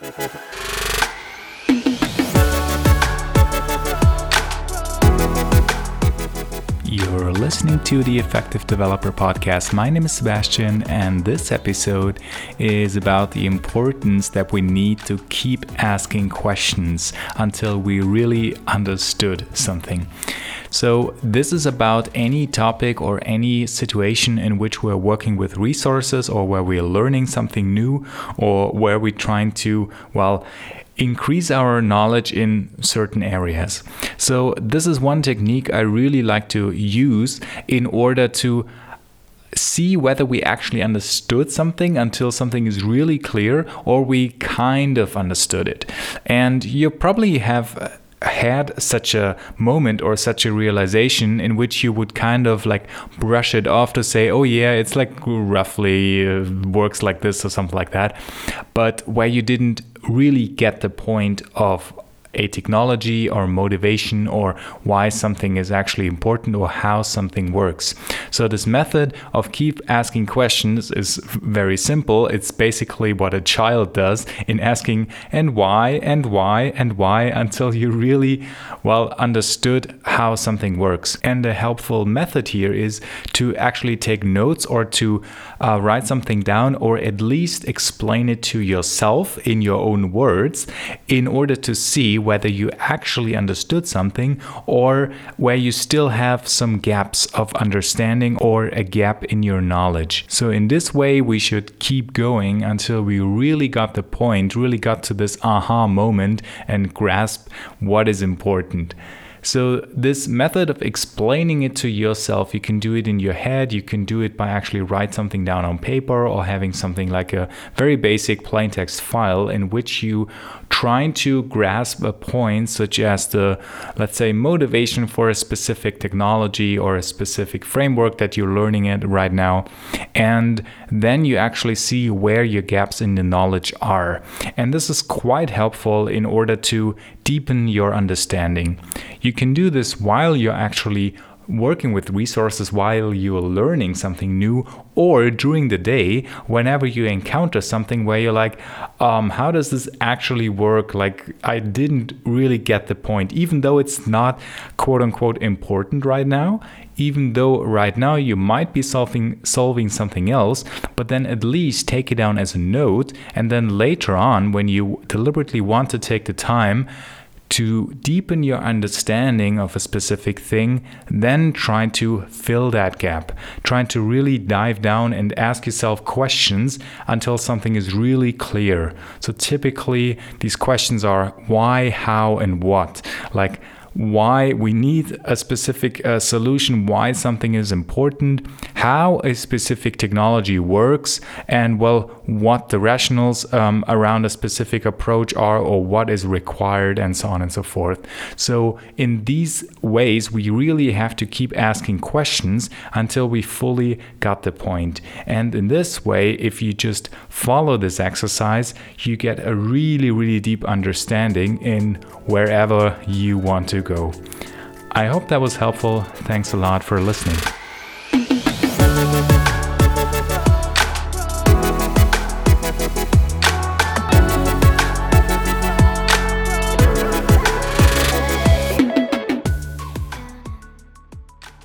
Thank you. You're listening to the Effective Developer Podcast. My name is Sebastian, and this episode is about the importance that we need to keep asking questions until we really understood something. So, this is about any topic or any situation in which we're working with resources or where we're learning something new or where we're trying to, well, increase our knowledge in certain areas. So, this is one technique I really like to use in order to see whether we actually understood something until something is really clear or we kind of understood it. And you probably have had such a moment or such a realization in which you would kind of like brush it off to say, oh, yeah, it's like roughly uh, works like this or something like that. But where you didn't really get the point of a technology or motivation or why something is actually important or how something works. So, this method of keep asking questions is very simple. It's basically what a child does in asking, and why, and why, and why until you really well understood how something works. And a helpful method here is to actually take notes or to uh, write something down or at least explain it to yourself in your own words in order to see whether you actually understood something or where you still have some gaps of understanding or a gap in your knowledge. So, in this way, we should keep going until we really got the point, really got to this aha moment and grasp what is important. So, this method of explaining it to yourself, you can do it in your head, you can do it by actually write something down on paper or having something like a very basic plain text file in which you trying to grasp a point such as the let's say motivation for a specific technology or a specific framework that you're learning it right now. And then you actually see where your gaps in the knowledge are. And this is quite helpful in order to deepen your understanding. You can do this while you're actually working with resources while you're learning something new or during the day whenever you encounter something where you're like um, how does this actually work? Like i didn't really get the point. Even though it's not quote unquote important right now even though right now you might be solving solving something else but then at least take it down as a note and then later on when you deliberately want to take the time to deepen your understanding of a specific thing, then try to fill that gap. Try to really dive down and ask yourself questions until something is really clear. So typically, these questions are why, how, and what. Like, why we need a specific uh, solution, why something is important, how a specific technology works, and well, what the rationals um, around a specific approach are, or what is required, and so on and so forth. So, in these ways, we really have to keep asking questions until we fully got the point. And in this way, if you just follow this exercise, you get a really, really deep understanding in wherever you want to go. I hope that was helpful. Thanks a lot for listening.